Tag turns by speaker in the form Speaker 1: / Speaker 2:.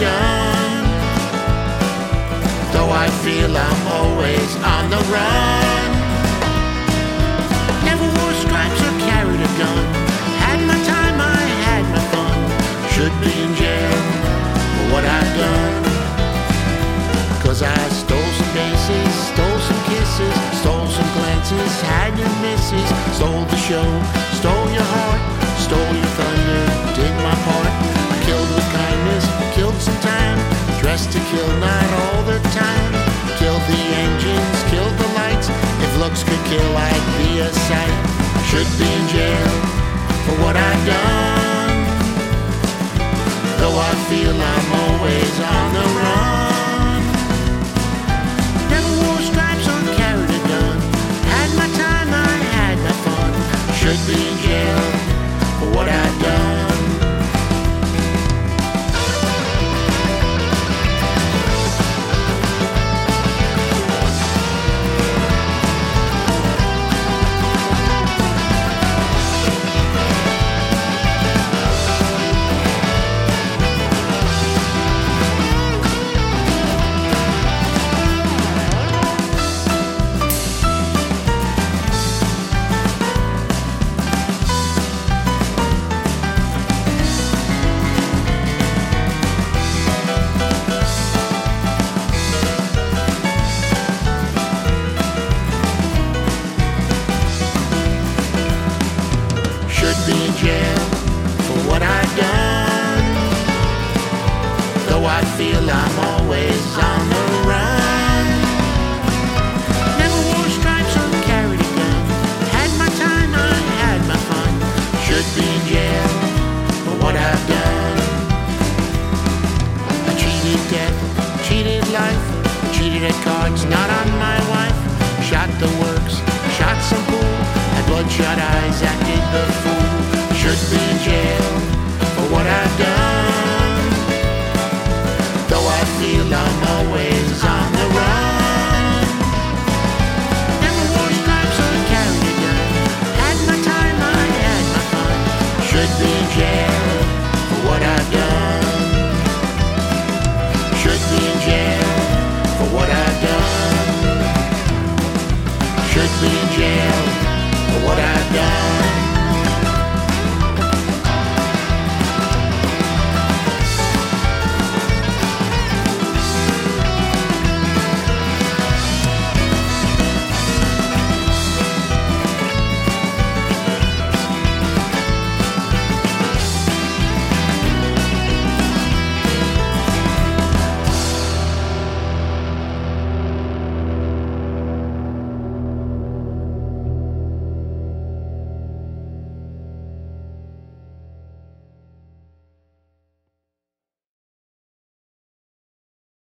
Speaker 1: gun. Though I feel I'm always on the run. Never wore stripes or carried a gun. Had my time, I had my fun. Should be in jail for what I've done. Cause I stole some bases, stole some kisses, stole some glances, had your misses, stole the show Should be jail for what I've done. Though I feel I'm always on the run. Never wore stripes or carried a gun. Had my time, I had my fun. Should be in jail for what I've done. I cheated death, cheated life, cheated at cards, not on my wife. Shot the works, shot some pool, had bloodshot eyes, acted the fool just be in jail for what I've done. Though I feel I'm always on the run. And the stripes times I carried gun. Had my time, I had my fun. Should be